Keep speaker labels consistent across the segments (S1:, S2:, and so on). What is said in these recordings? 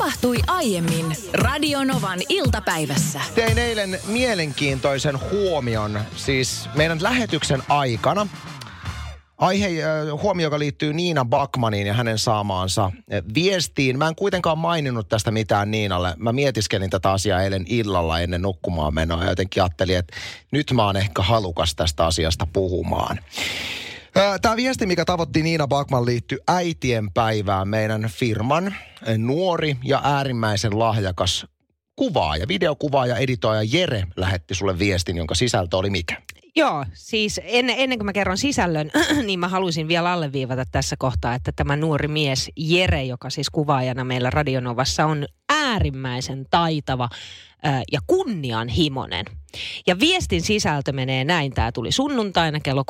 S1: tapahtui aiemmin Radionovan iltapäivässä.
S2: Tein eilen mielenkiintoisen huomion, siis meidän lähetyksen aikana. Aihe, huomio, joka liittyy Niina Bakmaniin ja hänen saamaansa viestiin. Mä en kuitenkaan maininnut tästä mitään Niinalle. Mä mietiskelin tätä asiaa eilen illalla ennen nukkumaan menoa ja jotenkin ajattelin, että nyt mä oon ehkä halukas tästä asiasta puhumaan. Tämä viesti, mikä tavoitti Niina Bakman, liittyy äitien päivään meidän firman nuori ja äärimmäisen lahjakas kuvaaja, videokuvaaja, editoija Jere lähetti sulle viestin, jonka sisältö oli mikä?
S3: Joo, siis ennen, ennen kuin mä kerron sisällön, niin mä haluaisin vielä alleviivata tässä kohtaa, että tämä nuori mies Jere, joka siis kuvaajana meillä Radionovassa on äärimmäisen taitava ja kunnianhimoinen. Ja viestin sisältö menee näin, tämä tuli sunnuntaina kello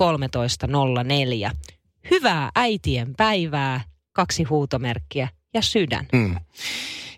S3: 13.04. Hyvää äitien päivää, kaksi huutomerkkiä ja sydän.
S2: Mm.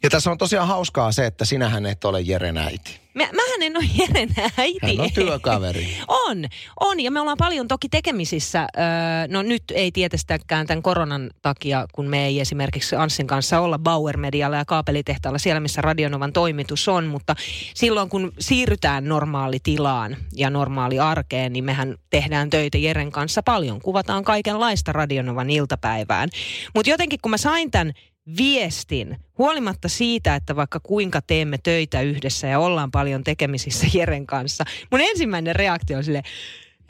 S2: Ja tässä on tosiaan hauskaa se, että sinähän et ole Jeren äiti.
S3: Mä, mähän en ole Jeren äiti.
S2: Hän on työkaveri.
S3: on, on. Ja me ollaan paljon toki tekemisissä. Öö, no nyt ei tietystikään tämän koronan takia, kun me ei esimerkiksi Anssin kanssa olla Bauer Medialla ja kaapelitehtaalla siellä, missä Radionovan toimitus on. Mutta silloin, kun siirrytään normaalitilaan ja normaali arkeen, niin mehän tehdään töitä Jeren kanssa paljon. Kuvataan kaikenlaista Radionovan iltapäivään. Mutta jotenkin, kun mä sain tämän viestin, huolimatta siitä, että vaikka kuinka teemme töitä yhdessä ja ollaan paljon tekemisissä Jeren kanssa, mun ensimmäinen reaktio on silleen,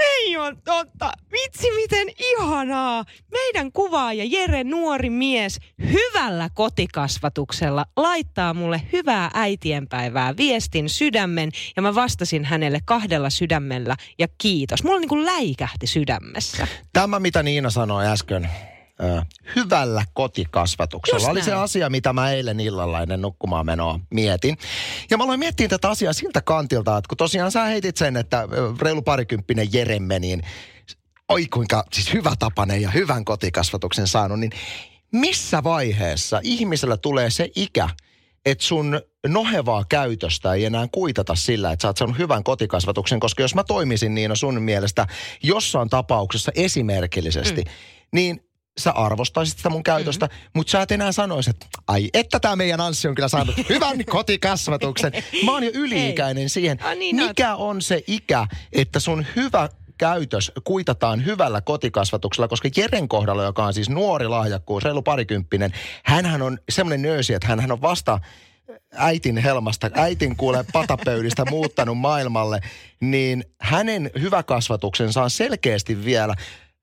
S3: ei ole totta. Vitsi, miten ihanaa. Meidän kuvaaja Jere, nuori mies, hyvällä kotikasvatuksella laittaa mulle hyvää äitienpäivää viestin sydämen ja mä vastasin hänelle kahdella sydämellä ja kiitos. Mulla niin kuin läikähti sydämessä.
S2: Tämä, mitä Niina sanoi äsken, ö, hyvällä kotikasvatuksella.
S3: Just
S2: Oli se asia, mitä mä eilen illalla ennen nukkumaan menoa mietin. Ja mä aloin miettiä tätä asiaa siltä kantilta, että kun tosiaan sä heitit sen, että reilu parikymppinen Jeremme, niin oi kuinka siis hyvä tapanen ja hyvän kotikasvatuksen saanut, niin missä vaiheessa ihmisellä tulee se ikä, että sun nohevaa käytöstä ei enää kuitata sillä, että sä oot saanut hyvän kotikasvatuksen, koska jos mä toimisin niin sun mielestä jossain tapauksessa esimerkillisesti, mm. niin sä arvostaisit sitä mun käytöstä, mm. mutta sä et enää sanoisi, että ai, että tämä meidän Anssi on kyllä saanut hyvän kotikasvatuksen. Mä oon jo yli-ikäinen siihen.
S3: Ah, niin.
S2: Mikä on se ikä, että sun hyvä käytös kuitataan hyvällä kotikasvatuksella, koska Jeren kohdalla, joka on siis nuori lahjakkuus, reilu parikymppinen, hänhän on semmoinen nöösi, että hän on vasta äitin helmasta, äitin kuulee patapöydistä muuttanut maailmalle, niin hänen hyvä kasvatuksensa on selkeästi vielä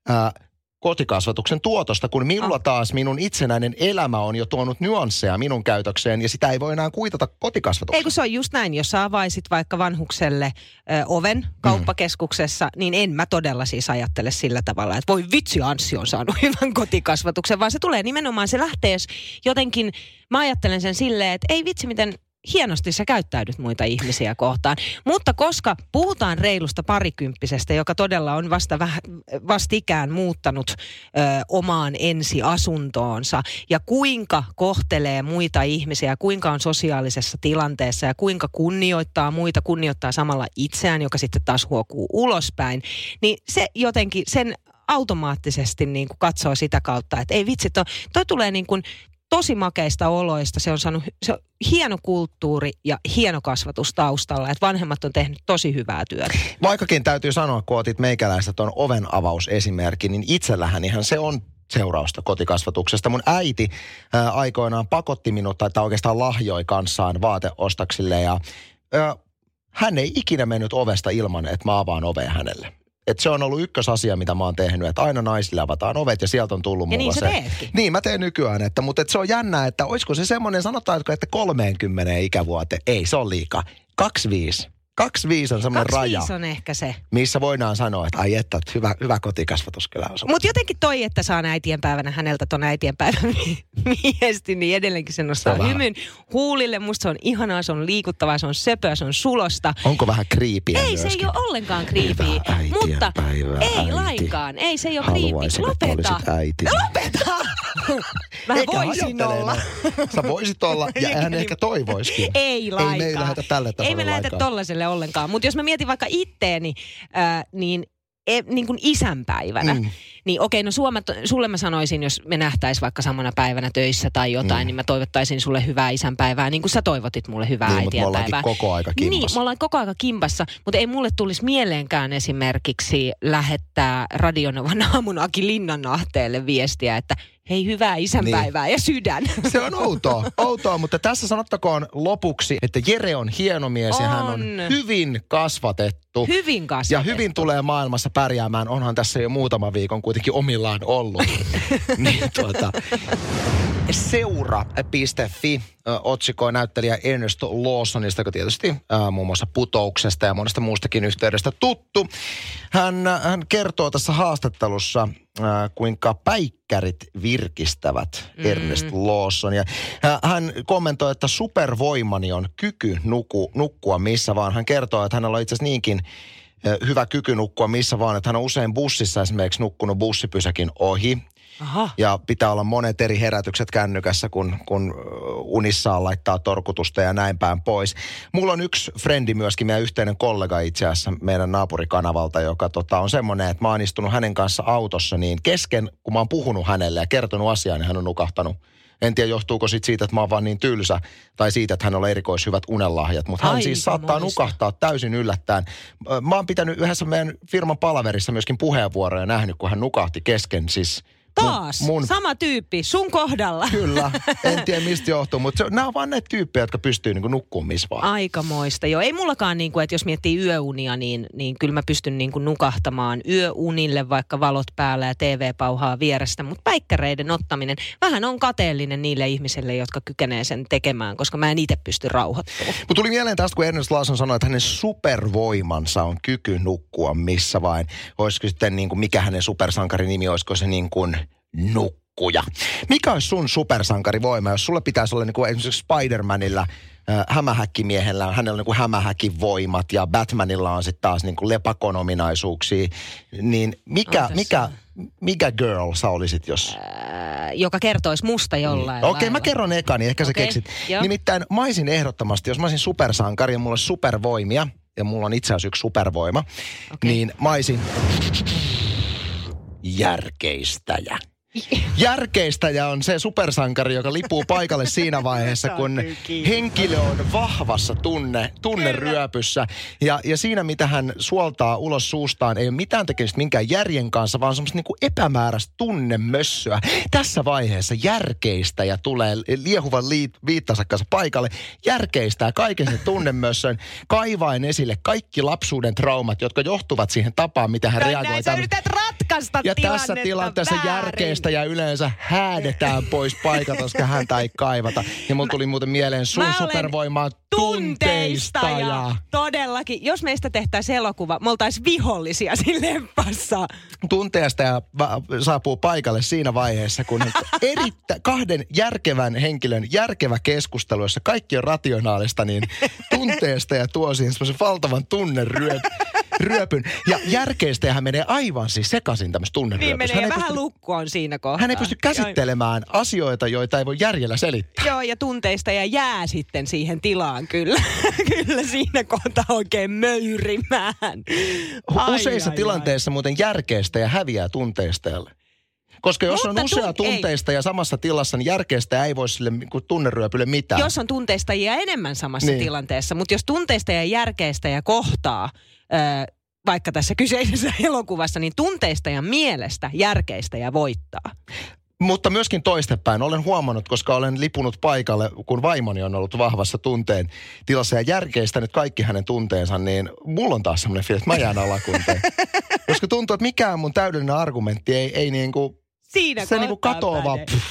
S2: ää, kotikasvatuksen tuotosta, kun minulla taas minun itsenäinen elämä on jo tuonut nyansseja minun käytökseen ja sitä ei voi enää kuitata
S3: Ei
S2: kotikasvatukseen.
S3: kun se on just näin, jos sä avaisit vaikka vanhukselle ö, oven kauppakeskuksessa, mm. niin en mä todella siis ajattele sillä tavalla, että voi vitsi Anssi on saanut hyvän kotikasvatuksen, vaan se tulee nimenomaan, se lähtee jotenkin, mä ajattelen sen silleen, että ei vitsi miten hienosti sä käyttäydyt muita ihmisiä kohtaan. Mutta koska puhutaan reilusta parikymppisestä, joka todella on vasta vähän, vastikään muuttanut ö, omaan ensiasuntoonsa ja kuinka kohtelee muita ihmisiä, kuinka on sosiaalisessa tilanteessa ja kuinka kunnioittaa muita, kunnioittaa samalla itseään, joka sitten taas huokuu ulospäin, niin se jotenkin sen automaattisesti niin kuin katsoo sitä kautta, että ei vitsi, toi, toi tulee niin kuin tosi makeista oloista. Se on saanut se on hieno kulttuuri ja hieno kasvatus taustalla. Että vanhemmat on tehnyt tosi hyvää työtä.
S2: Vaikkakin täytyy sanoa, kun otit meikäläistä tuon oven avausesimerkki, niin itsellähän ihan se on seurausta kotikasvatuksesta. Mun äiti ää, aikoinaan pakotti minut, tai tai oikeastaan lahjoi kanssaan vaateostaksille ja ää, hän ei ikinä mennyt ovesta ilman, että mä avaan ovea hänelle. Et se on ollut ykkösasia, mitä mä oon tehnyt, että aina naisille avataan ovet ja sieltä on tullut
S3: Ja
S2: mulla
S3: niin
S2: se.
S3: teetkin.
S2: Niin, mä teen nykyään, että, mutta et se on jännää, että olisiko se semmoinen, sanotaanko, että 30 ikävuoteen, ei se on liikaa. 25. 25 on semmoinen raja,
S3: 25 on ehkä se.
S2: missä voidaan sanoa, että ai että, että hyvä, hyvä kotikasvatus kyllä on.
S3: Mutta jotenkin toi, että saan äitienpäivänä häneltä ton äitienpäivän viesti, niin edelleenkin se nostaa
S2: Se
S3: hymyn huulille. Musta se on ihanaa, se on liikuttavaa, se on söpöä, se on sulosta.
S2: Onko vähän kriipiä
S3: Ei, se
S2: myöskin?
S3: ei ole ollenkaan kriipiä. Mutta
S2: äitienpäivää,
S3: ei
S2: äiti.
S3: lainkaan. Ei, se ei ole kriipiä. Lopeta.
S2: äiti.
S3: Lopeta! Mä
S2: Eikä
S3: voisin olla.
S2: Sä voisit olla, ja hän ehkä toivoisikin.
S3: Ei lainkaan.
S2: Ei me ei lähdetä tälle
S3: Ei me lähdetä
S2: lainkaan.
S3: Ollenkaan. Mutta jos mä mietin vaikka itteeni, äh, niin, e, niin kuin isänpäivänä,
S2: Mm.
S3: Niin okei, no suoma, sulle mä sanoisin, jos me nähtäis vaikka samana päivänä töissä tai jotain, mm. niin mä toivottaisin sulle hyvää isänpäivää, niin kuin sä toivotit mulle hyvää
S2: Niin, mutta me
S3: äitienpäivää.
S2: ollaankin koko aika kimpassa.
S3: Niin, me ollaan koko aika kimpassa, mutta ei mulle tulisi mieleenkään esimerkiksi lähettää Radionovan aamun Aki Linnanahteelle viestiä, että hei hyvää isänpäivää niin. ja sydän.
S2: Se on outoa, outoa, mutta tässä sanottakoon lopuksi, että Jere on hieno mies ja hän on
S3: On.
S2: hyvin kasvatettu.
S3: Hyvin
S2: Ja
S3: kasvatettu.
S2: hyvin tulee maailmassa pärjäämään. Onhan tässä jo muutama viikon kuitenkin omillaan ollut. niin tuota, Seura.fi otsikoi näyttelijä Ernest Lawsonista, joka tietysti ää, muun muassa putouksesta ja monesta muustakin yhteydestä tuttu. Hän, hän kertoo tässä haastattelussa, ää, kuinka päikkärit virkistävät mm. Ernest Lawson. Ja hän kommentoi, että supervoimani on kyky nuku, nukkua missä vaan. Hän kertoo, että hänellä on itse asiassa niinkin hyvä kyky nukkua missä vaan, että hän on usein bussissa esimerkiksi nukkunut bussipysäkin ohi.
S3: Aha.
S2: Ja pitää olla monet eri herätykset kännykässä, kun, kun unissaan laittaa torkutusta ja näin päin pois. Mulla on yksi frendi myöskin, meidän yhteinen kollega itse asiassa meidän naapurikanavalta, joka tota, on semmoinen, että mä oon istunut hänen kanssa autossa, niin kesken, kun mä oon puhunut hänelle ja kertonut asiaa, niin hän on nukahtanut. En tiedä, johtuuko sit siitä, että mä oon vaan niin tylsä, tai siitä, että hänellä on erikoishyvät unelahjat. Mutta hän siis saattaa
S3: Aikamoista.
S2: nukahtaa täysin yllättäen. Mä oon pitänyt yhdessä meidän firman palaverissa myöskin puheenvuoroja nähnyt, kun hän nukahti kesken siis
S3: Taas,
S2: mun, mun
S3: sama tyyppi, sun kohdalla.
S2: Kyllä, en tiedä mistä johtuu, mutta se, nämä on vaan näitä tyyppejä, jotka pystyy niin nukkumaan missä vaan.
S3: Aikamoista. Joo, ei mullakaan, niin kuin, että jos miettii yöunia, niin, niin kyllä mä pystyn niin kuin nukahtamaan yöunille, vaikka valot päällä ja TV pauhaa vierestä. Mutta päikkäreiden ottaminen, vähän on kateellinen niille ihmisille, jotka kykenee sen tekemään, koska mä en itse pysty rauhoittumaan.
S2: Mutta tuli mieleen tästä, kun Ernest Lawson sanoi, että hänen supervoimansa on kyky nukkua missä vain. Olisiko sitten niin kuin, mikä hänen supersankarin nimi, olisiko se niin kuin nukkuja. Mikä olisi sun supersankarivoima, jos sulle pitäisi olla niin kuin esimerkiksi Spider-Manilla äh, hämähäkkimiehellä, hänellä on niin kuin hämähäkin voimat ja Batmanilla on sitten taas niin kuin lepakon ominaisuuksia, niin mikä,
S3: Ootas.
S2: mikä, mikä girl sä olisit, jos...
S3: Ää, joka kertoisi musta jollain
S2: Okei, okay, mä kerron eka, niin ehkä sä
S3: Okei,
S2: keksit.
S3: joo.
S2: Nimittäin mä olisin ehdottomasti, jos mä olisin supersankari ja mulla olisi supervoimia, ja mulla on itse asiassa yksi supervoima,
S3: Okei.
S2: niin mä olisin järkeistäjä. Järkeistäjä on se supersankari, joka lipuu paikalle siinä vaiheessa, kun henkilö on vahvassa tunne, tunneryöpyssä. Ja, ja siinä, mitä hän suoltaa ulos suustaan, ei ole mitään tekemistä minkään järjen kanssa, vaan semmoista niin epämääräistä tunnemössöä. Tässä vaiheessa järkeistäjä tulee liehuvan liit, viittansa kanssa paikalle, järkeistää kaiken sen tunnemössön, kaivaen esille kaikki lapsuuden traumat, jotka johtuvat siihen tapaan, mitä hän reagoi.
S3: Näin ratkaista
S2: ja tässä tilanteessa
S3: väärin.
S2: järkeistä ja yleensä häädetään pois paikalta, koska häntä ei kaivata. Ja mulla tuli muuten mieleen sun supervoimaa
S3: tunteista ja todellakin, jos meistä tehtäisiin elokuva, me oltaisiin vihollisia siinä leffassa.
S2: Tunteesta ja va- saapuu paikalle siinä vaiheessa, kun erittä, kahden järkevän henkilön järkevä keskustelu, jossa kaikki on rationaalista, niin tunteesta ja tuo siihen semmoisen valtavan tunneryöpyn. Ja järkeistäjähän menee aivan siis sekaisin tämmöistä
S3: Niin
S2: tunneryöpystä.
S3: menee,
S2: Hän
S3: ja
S2: ei
S3: vähän
S2: pysty-
S3: lukko on siinä kohtaa.
S2: Hän ei pysty käsittelemään asioita, joita ei voi järjellä selittää.
S3: Joo, ja tunteista ja jää sitten siihen tilaan kyllä. kyllä siinä kohtaa oikein möyrimään. Ai,
S2: Useissa
S3: ai,
S2: tilanteissa muuten järkeistä ja häviää tunteistajalle. Koska jos
S3: Mutta
S2: on usea
S3: tun- ei.
S2: tunteista ja samassa tilassa, niin järkeistä ei voi sille niin tunneryöpylle mitään.
S3: Jos on tunteistajia enemmän samassa
S2: Niin.
S3: niin. tilanteessa, mutta jos tunteista ja järkeistä ja kohtaa, ö, vaikka tässä kyseisessä elokuvassa, niin tunteista ja mielestä järkeistä ja voittaa.
S2: Mutta myöskin toistepäin. Olen huomannut, koska olen lipunut paikalle, kun vaimoni on ollut vahvassa tunteen tilassa ja järkeistänyt kaikki hänen tunteensa, niin mulla on taas semmoinen fiilis, että mä jään alakunteen. koska tuntuu, että mikään mun täydellinen argumentti ei, ei niinku,
S3: Siinä
S2: se niinku
S3: kohtaa
S2: katoaa vaan pff,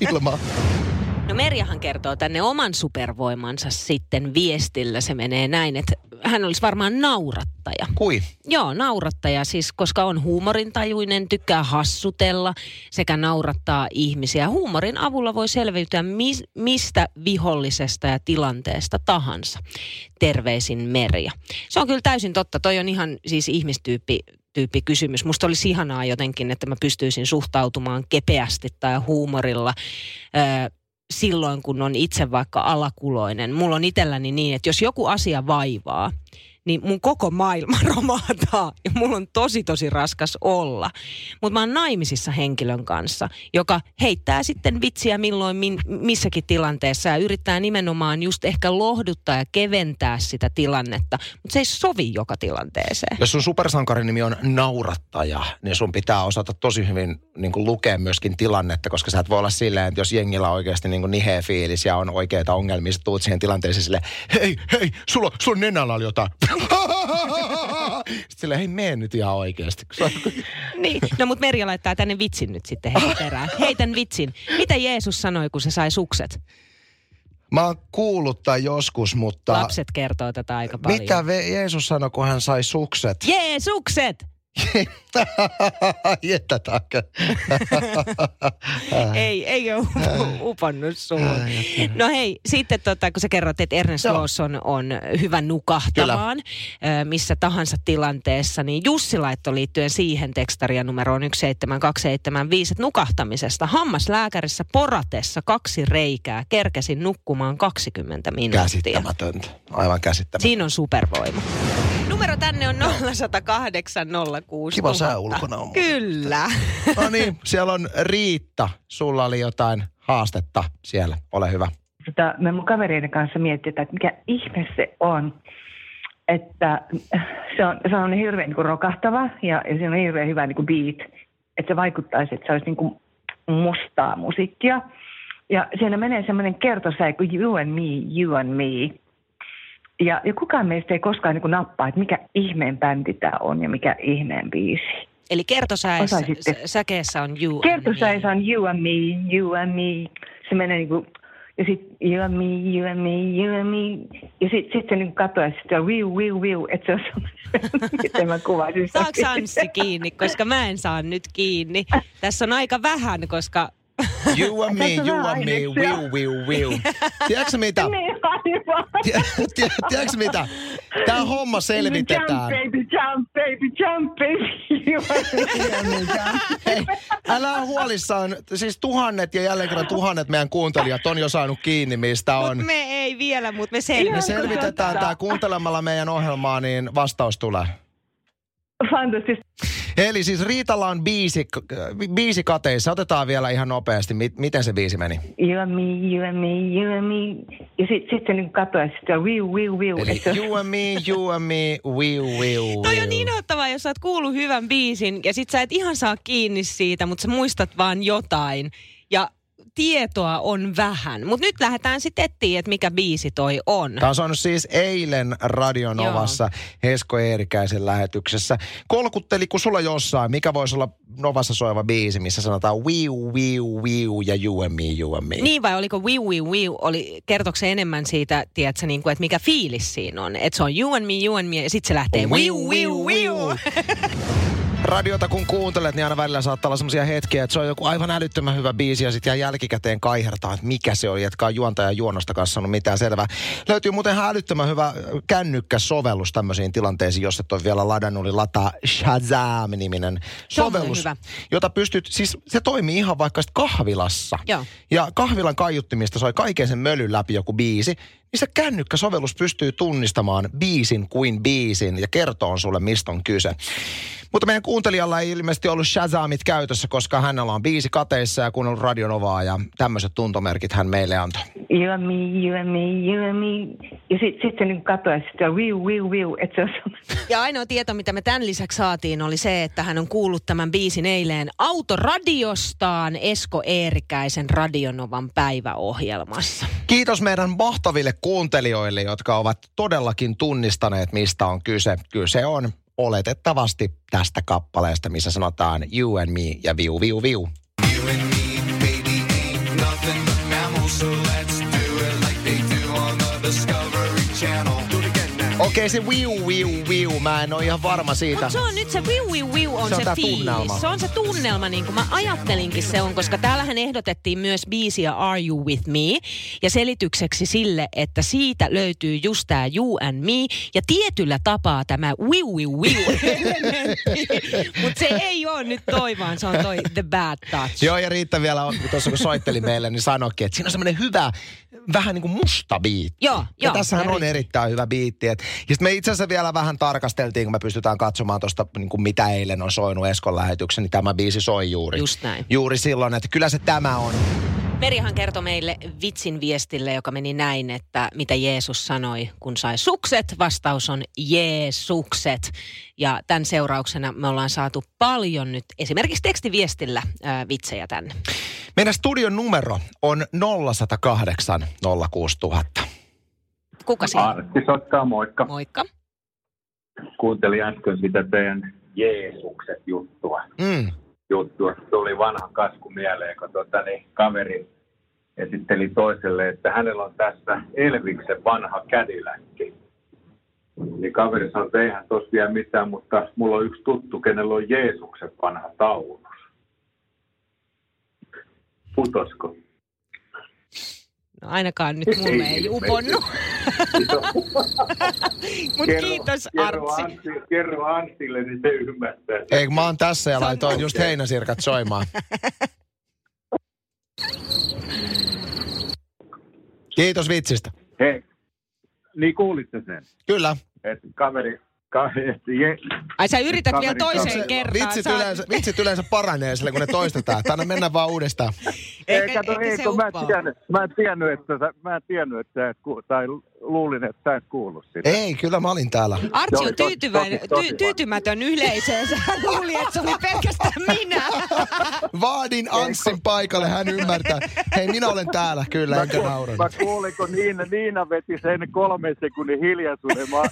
S2: ilmaan.
S3: No Merjahan kertoo tänne oman supervoimansa sitten viestillä. Se menee näin, että hän olisi varmaan naurattaja.
S2: Kui?
S3: Joo, naurattaja siis, koska on huumorintajuinen, tykkää hassutella sekä naurattaa ihmisiä. Huumorin avulla voi selviytyä mis, mistä vihollisesta ja tilanteesta tahansa. Terveisin Merja. Se on kyllä täysin totta. Toi on ihan siis ihmistyyppi tyyppi kysymys. Musta olisi ihanaa jotenkin, että mä pystyisin suhtautumaan kepeästi tai huumorilla ö, silloin, kun on itse vaikka alakuloinen. Mulla on itselläni niin, että jos joku asia vaivaa, niin mun koko maailma romahtaa ja mulla on tosi tosi raskas olla. Mutta mä oon naimisissa henkilön kanssa, joka heittää sitten vitsiä milloin min, missäkin tilanteessa ja yrittää nimenomaan just ehkä lohduttaa ja keventää sitä tilannetta, mutta se ei sovi joka tilanteeseen.
S2: Jos sun supersankarin nimi on naurattaja, niin sun pitää osata tosi hyvin niin lukea myöskin tilannetta, koska sä et voi olla silleen, että jos jengillä on oikeasti niin niheä fiilis ja on oikeita ongelmia, sä tuut siihen tilanteeseen silleen, hei, hei, sulla, sulla nenällä oli jotain. Sitten silleen, hei, mene nyt ihan oikeasti.
S3: niin, no mutta Merja laittaa tänne vitsin nyt sitten heti perään. Heitän vitsin. Mitä Jeesus sanoi, kun se sai sukset?
S2: Mä oon kuullut tai joskus, mutta...
S3: Lapset kertoo tätä aika paljon.
S2: Mitä Jeesus sanoi, kun hän sai sukset?
S3: Jeesukset!
S2: Jättätäänkö?
S3: ei, ei ole upannut suun. No hei, sitten tota, kun sä kerrot, että Ernest Lawson on hyvä nukahtamaan Kyllä. missä tahansa tilanteessa, niin Jussi laittoi liittyen siihen tekstaria numeroon 17275, että nukahtamisesta hammaslääkärissä poratessa kaksi reikää, kerkesin nukkumaan 20 minuuttia.
S2: Käsittämätöntä, aivan käsittämätöntä.
S3: Siinä on supervoima. Numero tänne on 0108 06
S2: Kiva sää ulkona on.
S3: Kyllä.
S2: No niin, siellä on Riitta. Sulla oli jotain haastetta siellä. Ole hyvä.
S4: Tota, me mun kavereiden kanssa mietitään, että mikä ihme se on. Että se on, se on hirveän niin kuin rokahtava ja, ja se on hirveän hyvä niin kuin beat. Että se vaikuttaisi, että se olisi niin kuin mustaa musiikkia. Ja siinä menee semmoinen kertosäe kuin You and Me, You and Me. Ja, ja kukaan meistä ei koskaan niin nappaa, että mikä ihmeen bändi tämä on ja mikä ihmeen biisi.
S3: Eli kertosäkeessä on you
S4: Kertosäessä on you and me, you and me. Se menee niin kuin, ja sitten you and me, you and me, you and me. Ja sitten sit se niin katsoo ja sitten wiu, wiu, wiu. Että se on miten mä kuvaisin.
S3: Saako Anssi kiinni, koska mä en saa nyt kiinni. Tässä on aika vähän, koska
S2: You and me, you and me, wiu, wiu, wiu. Tiedätkö mitä? Niin, tiedätkö mitä? Tämä homma selvitetään.
S4: Jump, baby, jump, baby, jump, baby.
S2: Hei, älä huolissaan. Siis tuhannet ja jälleen kerran tuhannet meidän kuuntelijat on jo saanut kiinni, mistä on.
S3: Mut me ei vielä, mutta me selvitetään.
S2: Me selvitetään tämä kuuntelemalla meidän ohjelmaa, niin vastaus tulee.
S4: Fantastista.
S2: Eli siis Riitalla on biisi, biisi kateissa. Otetaan vielä ihan nopeasti. Miten se biisi meni?
S4: You and me, you and me, you and me. Ja sitten sit se niin että sitten wiu, wiu, wiu.
S2: Eli you and me, you and me, wiu, wiu,
S3: Toi on niin ottavaa, jos sä oot kuullut hyvän biisin ja sit sä et ihan saa kiinni siitä, mutta sä muistat vaan jotain. Ja tietoa on vähän. Mutta nyt lähdetään sitten etsiä, että mikä biisi toi on.
S2: Tämä on saanut siis eilen Radionovassa Joo. Hesko Eerikäisen lähetyksessä. Kolkutteli kun sulla jossain, mikä voisi olla Novassa soiva biisi, missä sanotaan wiu, wiu, wiu ja you and me, you and me.
S3: Niin vai oliko wiu, wiu, wiu, oli, kertokse enemmän siitä, tiedätkö, niin kuin, että mikä fiilis siinä on. Että se on you and me, you and me ja sitten se lähtee wiu, wiu, wiu. wiu.
S2: radiota kun kuuntelet, niin aina välillä saattaa olla sellaisia hetkiä, että se on joku aivan älyttömän hyvä biisi ja sitten jälkikäteen kaihertaa, että mikä se oli, etkä juontaja juonosta kanssa sanonut mitään selvää. Löytyy muuten ihan älyttömän hyvä kännykkäsovellus tämmöisiin tilanteisiin, jos et ole vielä ladannut, niin lataa Shazam-niminen sovellus, jota pystyt, siis se toimii ihan vaikka kahvilassa.
S3: Joo.
S2: Ja kahvilan kaiuttimista soi kaiken sen mölyn läpi joku biisi, niin se kännykkäsovellus pystyy tunnistamaan biisin kuin biisin ja kertoo sulle, mistä on kyse. Mutta meidän kuuntelijalla ei ilmeisesti ollut Shazamit käytössä, koska hänellä on biisi kateissa ja kuunnellut Radionovaa ja tämmöiset tuntomerkit hän meille antoi.
S4: You and me, you and me, you and me. Ja sitten sit se niin katsoo ja sitten wiu, wiu, wiu. Että se on...
S3: Ja ainoa tieto, mitä me tämän lisäksi saatiin, oli se, että hän on kuullut tämän biisin eilen autoradiostaan Esko Eerikäisen Radionovan päiväohjelmassa.
S2: Kiitos meidän mahtaville kuuntelijoille, jotka ovat todellakin tunnistaneet, mistä on kyse. Kyse on oletettavasti tästä kappaleesta, missä sanotaan you and me ja viu viu viu. You and me, baby, ain't let's do it like they do on the Discovery. Okei, okay, se wiu, wiu, wiu. Mä en ole ihan varma siitä.
S3: Mut se on nyt se wiu, wiu, wiu on se, on se fiilis. Tunnelma. Se on se tunnelma, niin kuin mä ajattelinkin se on, koska täällähän ehdotettiin myös biisiä Are You With Me? Ja selitykseksi sille, että siitä löytyy just tää You and Me. Ja tietyllä tapaa tämä wiu, wiu, wiu Mutta se ei ole nyt toi, vaan se on toi The Bad Touch.
S2: Joo, ja Riitta vielä, tuossa kun soitteli meille, niin sanoikin, että siinä on semmoinen hyvä vähän niin kuin musta biitti.
S3: Joo,
S2: ja
S3: joo,
S2: tässähän on
S3: ri-
S2: erittäin hyvä biitti. Et, ja sitten me itse asiassa vielä vähän tarkasteltiin, kun me pystytään katsomaan tuosta, niin mitä eilen on soinut Eskon lähetyksen, niin tämä biisi soi juuri.
S3: Just näin.
S2: Juuri silloin, että kyllä se tämä on.
S3: Merihan kertoi meille vitsin viestille, joka meni näin, että mitä Jeesus sanoi, kun sai sukset. Vastaus on Jeesukset. Ja tämän seurauksena me ollaan saatu paljon nyt esimerkiksi tekstiviestillä ää, vitsejä tänne.
S2: Meidän studion numero on 0108 06000.
S3: Kuka siinä?
S5: Artti soittaa, moikka.
S3: Moikka.
S5: Kuuntelin äsken sitä teidän Jeesukset juttua.
S2: Mm.
S5: juttua. Tuli vanha kasku mieleen, kun tota, niin, kaveri esitteli toiselle, että hänellä on tässä Elviksen vanha kädiläkki. Niin kaveri sanoi, että eihän tos vielä mitään, mutta mulla on yksi tuttu, kenellä on Jeesuksen vanha taulus. Putosko?
S3: No ainakaan nyt mulle ei uponnut. Mutta kiitos
S5: kerro,
S3: Artsi.
S5: Antti. Kerro Antille, niin se ymmärtää.
S2: Ei, mä oon tässä ja laitoin just heinäsirkat soimaan. Kiitos vitsistä.
S5: Hei, niin kuulitte sen,
S2: Kyllä.
S5: että kaveri,
S3: Ai sä yrität
S5: Kaveri-
S3: vielä toiseen
S5: kaveri-
S3: kertaan.
S2: Vitsit
S3: Sä-
S2: yleensä, vitsit yleensä paranee sille, kun ne toistetaan. Tänne mennään vaan uudestaan.
S3: Ehkä-
S5: ei, kato, ei, kun mä en, tiennyt, mä en tiennyt, että sä, mä en tiennyt, että sä et ku, tai luulin, että sä et kuullut sitä.
S2: Ei, kyllä mä olin täällä.
S3: Artsi on tyytyväinen,
S5: tosi- tosi
S3: ty, tyytymätön yleisöön. Hän luuli, että se oli pelkästään minä.
S2: Vaadin Anssin paikalle, hän ymmärtää. Hei, minä olen täällä, kyllä, enkä
S5: ku-
S2: nauranut.
S5: mä kuulin, kun Niina, Niina veti sen kolmen sekunnin hiljaisuuden. Mä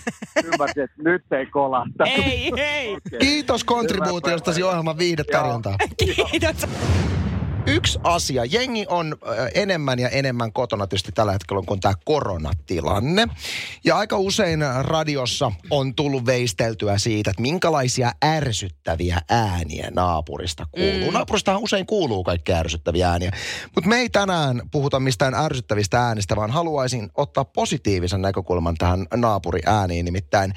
S5: ymmärsin, että nyt ei kolahta.
S3: Ei, ei.
S5: Okei.
S2: Kiitos kontribuutiostasi ohjelman viihdetarjontaa.
S3: Kiitos.
S2: Yksi asia. Jengi on enemmän ja enemmän kotona tietysti tällä hetkellä, kun tämä koronatilanne. Ja aika usein radiossa on tullut veisteltyä siitä, että minkälaisia ärsyttäviä ääniä naapurista kuuluu. Mm. Naapuristahan usein kuuluu kaikki ärsyttäviä ääniä. Mutta me ei tänään puhuta mistään ärsyttävistä äänistä, vaan haluaisin ottaa positiivisen näkökulman tähän naapuriääniin. Nimittäin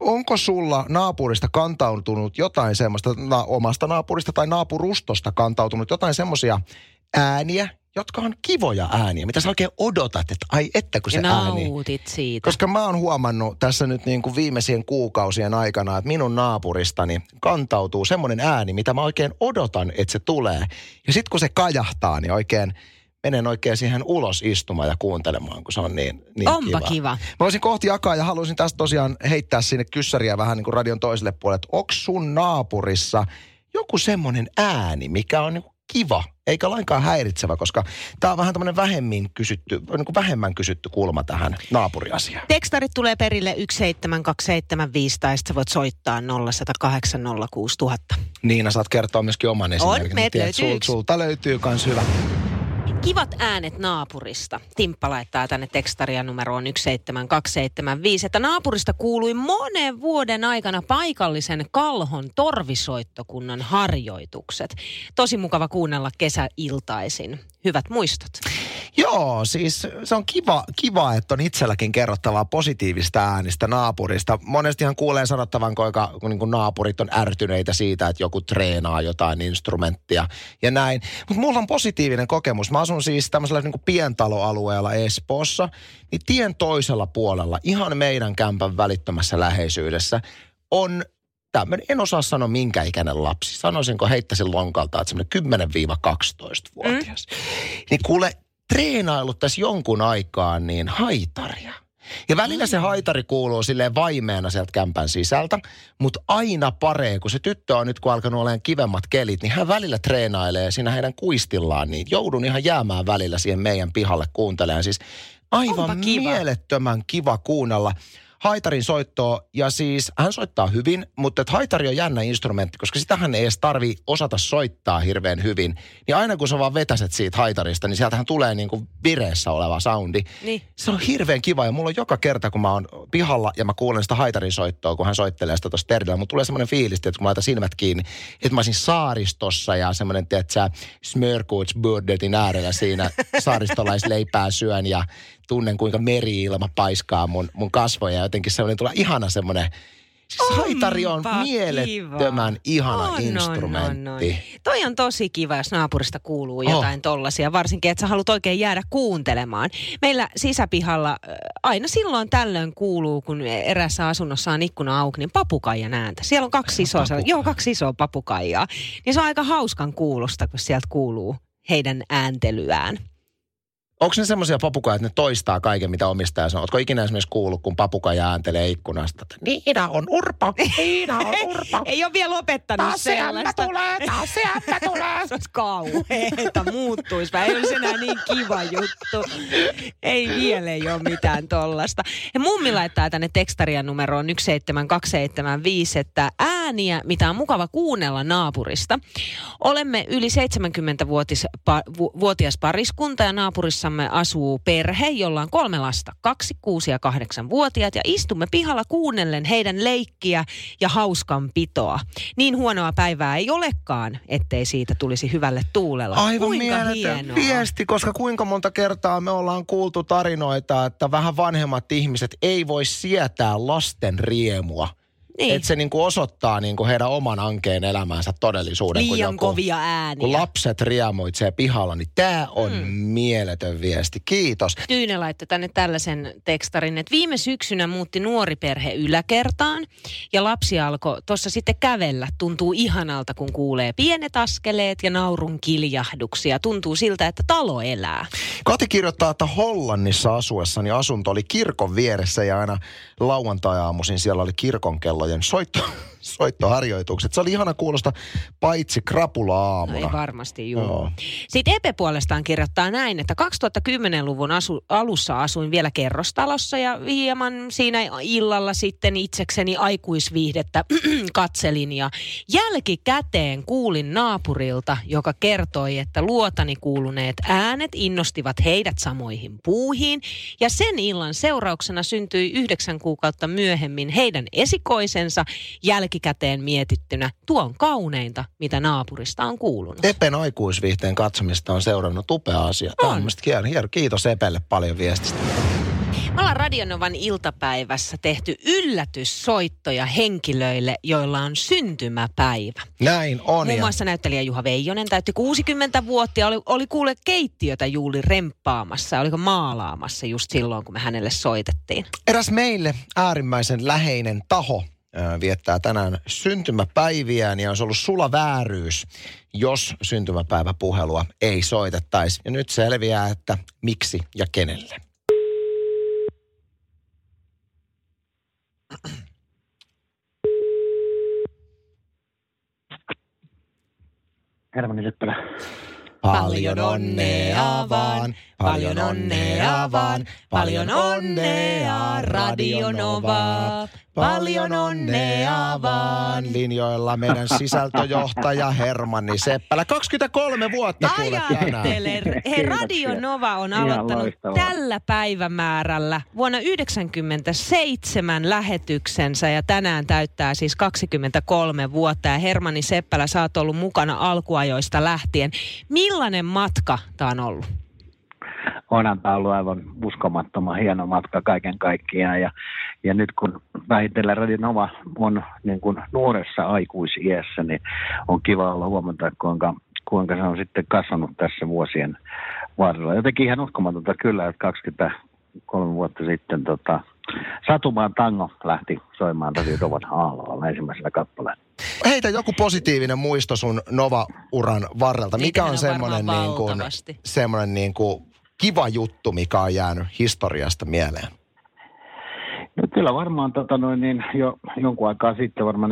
S2: onko sulla naapurista kantautunut jotain semmoista, na, omasta naapurista tai naapurustosta kantautunut jotain semmoisia ääniä, jotka on kivoja ääniä, mitä sä oikein odotat, että ai että kun se
S3: Ja
S2: ääni.
S3: siitä.
S2: Koska mä oon huomannut tässä nyt niin kuin viimeisien kuukausien aikana, että minun naapuristani kantautuu semmoinen ääni, mitä mä oikein odotan, että se tulee. Ja sitten kun se kajahtaa, niin oikein menen oikein siihen ulos istumaan ja kuuntelemaan, kun se on niin, niin
S3: Onpa
S2: kiva.
S3: kiva.
S2: Mä voisin kohti jakaa ja haluaisin tästä tosiaan heittää sinne kyssäriä vähän niin kuin radion toiselle puolelle, että onko sun naapurissa joku semmoinen ääni, mikä on niin kiva, eikä lainkaan häiritsevä, koska tämä on vähän tämmöinen vähemmän kysytty, niin kuin vähemmän kysytty kulma tähän naapuriasiaan.
S3: Tekstarit tulee perille 17275 tai sitten voit soittaa 0108 06000.
S2: Niina, saat kertoa myöskin oman esimerkin.
S3: meiltä
S2: Tiedät,
S3: löytyy
S2: sulta löytyy kans hyvä.
S3: Kivat äänet naapurista. Timppa laittaa tänne tekstaria numeroon 17275, että naapurista kuului monen vuoden aikana paikallisen Kalhon torvisoittokunnan harjoitukset. Tosi mukava kuunnella kesäiltaisin. Hyvät muistot.
S2: Joo, siis se on kiva, kiva, että on itselläkin kerrottavaa positiivista äänistä naapurista. Monestihan kuulee sanottavan, kuinka niin kuin naapurit on ärtyneitä siitä, että joku treenaa jotain instrumenttia ja näin. Mutta mulla on positiivinen kokemus. Mä asun siis tämmöisellä niin kuin pientaloalueella Espoossa, niin tien toisella puolella, ihan meidän kämpän välittömässä läheisyydessä, on tämmöinen, en osaa sanoa minkä ikäinen lapsi. Sanoisinko, heittäisin lonkalta, että semmoinen 10-12-vuotias. Mm. Niin kuule, treenailut tässä jonkun aikaa niin haitaria. Ja välillä se haitari kuuluu silleen vaimeena sieltä kämpän sisältä, mutta aina paree, kun se tyttö on nyt kun alkanut olemaan kivemmat kelit, niin hän välillä treenailee siinä heidän kuistillaan, niin joudun ihan jäämään välillä siihen meidän pihalle kuuntelemaan. Siis
S3: Onpa
S2: aivan
S3: kiva.
S2: mielettömän kiva kuunnella haitarin soittoa ja siis hän soittaa hyvin, mutta että haitari on jännä instrumentti, koska sitähän ei edes tarvi osata soittaa hirveän hyvin. Niin aina kun sä vaan vetäset siitä haitarista, niin sieltähän tulee niin kuin vireessä oleva soundi.
S3: Niin.
S2: Se on hirveän kiva ja mulla on joka kerta, kun mä oon pihalla ja mä kuulen sitä haitarin soittoa, kun hän soittelee sitä tuossa terillä, mulla tulee semmoinen fiilis, että kun mä laitan silmät kiinni, että mä olisin saaristossa ja semmoinen, tiedät sä, smörkuutsburdetin äärellä siinä saaristolaisleipää syön ja tunnen kuinka meri-ilma paiskaa mun, mun kasvoja ja jotenkin semmoinen tulee ihana semmoinen Siis haitari on
S3: Onpa
S2: mielettömän
S3: kiva.
S2: ihana
S3: On, on,
S2: instrumentti.
S3: on, on. Toi on tosi kiva, jos naapurista kuuluu
S2: Oh.
S3: jotain tollasia, varsinkin, että sä haluat oikein jäädä kuuntelemaan. Meillä sisäpihalla aina silloin tällöin kuuluu, kun erässä asunnossa on ikkuna auki, niin papukaijan ääntä. Siellä on kaksi isoa,
S2: papukaija.
S3: joo, kaksi isoa papukaijaa. Niin se on aika hauskan kuulosta, kun sieltä kuuluu heidän ääntelyään.
S2: Onko ne semmoisia papukaja, että ne toistaa kaiken, mitä omistaja sanoo? Oletko ikinä esimerkiksi kuullut, kun papukaja ääntelee ikkunasta, Niina on urpo, Niina on urpo.
S3: Ei ole vielä lopettanut
S2: Taas
S3: sellaista.
S2: tulee, taas se tulee.
S3: Se olisi kauheeta, muuttuisi. Ei olisi enää niin kiva juttu. Ei vielä ei ole mitään tollasta. Ja mummi laittaa tänne tekstarian numeroon 17275, että ääniä, mitä on mukava kuunnella naapurista. Olemme yli 70-vuotias pariskunta ja naapurissamme asuu perhe, jolla on kolme lasta, kaksi, kuusi ja kahdeksan vuotiaat ja istumme pihalla kuunnellen heidän leikkiä ja hauskanpitoa. Niin huonoa päivää ei olekaan, ettei siitä tulisi hyvälle tuulella.
S2: Aivan
S3: Kuinka
S2: mieletön
S3: hienoa.
S2: viesti, koska kuinka monta kertaa me ollaan kuultu tarinoita, että vähän vanhemmat ihmiset ei voi sietää lasten riemua.
S3: Niin.
S2: Että se niinku osoittaa niinku heidän oman ankeen elämänsä todellisuuden. kun
S3: Liian
S2: joku,
S3: kovia ääniä.
S2: Kun lapset riemuitsee pihalla, niin tämä on mm. mieletön viesti. Kiitos.
S3: Tyyne laittoi tänne tällaisen tekstarin, että viime syksynä muutti nuori perhe yläkertaan ja lapsi alkoi tuossa sitten kävellä. Tuntuu ihanalta, kun kuulee pienet askeleet ja naurun kiljahduksia. Tuntuu siltä, että talo elää.
S2: Kati kirjoittaa, että Hollannissa asuessani asunto oli kirkon vieressä ja aina lauantai-aamuisin siellä oli kirkonkellojen soitto, soittoharjoitukset. Se oli ihana kuulosta paitsi krapula
S3: No ei varmasti, juu.
S2: Joo.
S3: Sitten Epe puolestaan kirjoittaa näin, että 2010-luvun asu, alussa asuin vielä kerrostalossa ja hieman siinä illalla sitten itsekseni aikuisviihdettä katselin ja jälkikäteen kuulin naapurilta, joka kertoi, että luotani kuuluneet äänet innostivat heidät samoihin puuhiin ja sen illan seurauksena syntyi yhdeksän kuukautta myöhemmin heidän esikoisensa jälkikäteen mietittynä tuon kauneinta, mitä naapurista on kuulunut.
S2: Epen aikuisviihteen katsomista on seurannut upea asia. Tämä on
S3: On.
S2: hieno. Kiitos Epelle paljon viestistä.
S3: Me ollaan Radionovan iltapäivässä tehty yllätyssoittoja henkilöille, joilla on syntymäpäivä.
S2: Näin on.
S3: Muun muassa näyttelijä Juha Veijonen täytti 60 vuotta ja oli, oli kuule keittiötä juuli remppaamassa. Oliko maalaamassa just silloin, kun me hänelle soitettiin.
S2: Eräs meille äärimmäisen läheinen taho viettää tänään syntymäpäiviään ja olisi ollut sula vääryys, jos syntymäpäiväpuhelua ei soitettaisi. Ja nyt selviää, että miksi ja kenelle.
S6: Hermanni Seppälä.
S2: Paljon onnea vaan, paljon onnea vaan, paljon onnea Radio Nova. Paljon onnea vaan. Linjoilla meidän sisältöjohtaja Hermanni Seppälä. 23 vuotta kuule tänään.
S3: He Radio Nova on aloittanut tällä päivämäärällä vuonna 1997 lähetyksensä ja tänään täyttää siis 23 vuotta. Ja Hermanni Seppälä, sä oot ollut mukana alkuajoista lähtien. Millainen matka tämä on ollut?
S6: Onhan tämä ollut aivan uskomattoman hieno matka kaiken kaikkiaan. Ja, ja nyt kun vähitellen Radionova on niin kuin nuoressa aikuisiässä, niin on kiva olla huomata, kuinka, kuinka se on sitten kasvanut tässä vuosien varrella. Jotenkin ihan uskomatonta kyllä, että 23 vuotta sitten tota, Satumaan tango lähti soimaan Radionovan aallolla ensimmäisellä kappaleella.
S2: Heitä joku positiivinen muisto sun Nova-uran varrelta. Mikä
S3: Niitähän
S2: on
S3: on
S2: semmoinen, niin kuin, semmoinen niin kuin kiva juttu, mikä on jäänyt historiasta mieleen?
S6: No kyllä varmaan tota noin, niin jo jonkun aikaa sitten, varmaan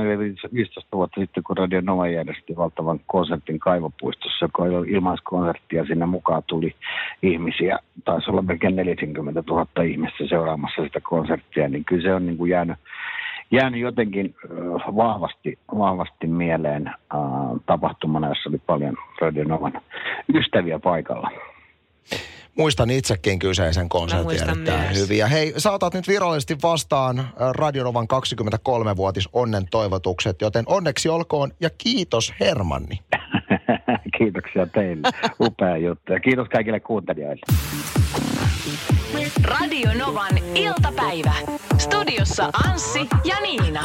S6: 15 vuotta sitten, kun Radio Nova järjesti valtavan konsertin Kaivopuistossa, joka oli ilmaiskonsertti ja sinne mukaan tuli ihmisiä, taisi olla melkein 40 000 ihmistä seuraamassa sitä konserttia, niin kyllä se on niin kuin jäänyt, jäänyt jotenkin vahvasti, vahvasti mieleen äh, tapahtumana, jossa oli paljon Radio Novan ystäviä paikalla.
S2: Muistan itsekin kyseisen konsertin erittäin hyvin. Ja hei, sä otat nyt virallisesti vastaan Radionovan 23-vuotis onnen toivotukset, joten onneksi olkoon ja kiitos Hermanni.
S6: Kiitoksia teille. Upea juttu. Ja kiitos kaikille kuuntelijoille.
S1: Radio Novan iltapäivä. Studiossa Anssi ja Niina.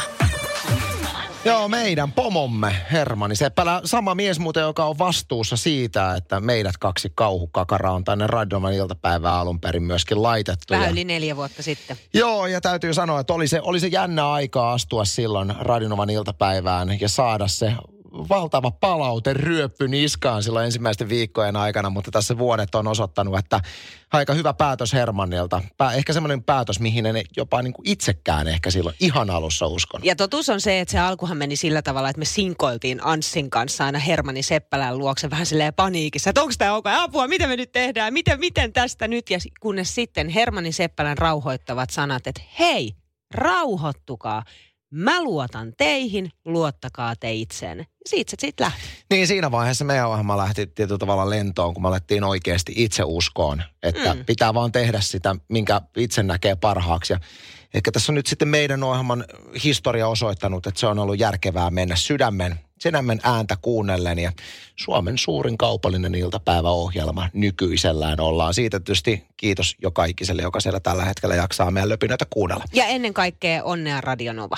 S2: Joo, meidän pomomme Hermanni Seppälä. Sama mies muuten, joka on vastuussa siitä, että meidät kaksi kauhukakaraa on tänne Radioman iltapäivää alun perin myöskin laitettu.
S3: Vähän yli neljä vuotta sitten.
S2: Joo, ja täytyy sanoa, että oli se, oli se jännä aika astua silloin Radionovan iltapäivään ja saada se valtava palaute ryöppy niskaan silloin ensimmäisten viikkojen aikana, mutta tässä vuodet on osoittanut, että aika hyvä päätös Hermannilta. Pää, ehkä semmoinen päätös, mihin en jopa niin kuin itsekään ehkä silloin ihan alussa uskonut.
S3: Ja totuus on se, että se alkuhan meni sillä tavalla, että me sinkoiltiin Anssin kanssa aina Hermanni Seppälän luokse vähän silleen paniikissa, että onko tämä ok, apua, mitä me nyt tehdään, miten, miten tästä nyt, ja kunnes sitten Hermanni Seppälän rauhoittavat sanat, että hei, rauhoittukaa, mä luotan teihin, luottakaa te itseenne. Ja siitä se sitten lähti.
S2: Niin siinä vaiheessa meidän ohjelma lähti tietyllä tavalla lentoon, kun me alettiin oikeasti itse uskoon, että mm. pitää vaan tehdä sitä, minkä itse näkee parhaaksi. Ja ehkä tässä on nyt sitten meidän ohjelman historia osoittanut, että se on ollut järkevää mennä sydämen, sydämen ääntä kuunnellen ja Suomen suurin kaupallinen iltapäiväohjelma nykyisellään ollaan. Siitä tietysti kiitos joka ikiselle, joka siellä tällä hetkellä jaksaa meidän löpinöitä kuunnella.
S3: Ja ennen kaikkea onnea Radionova.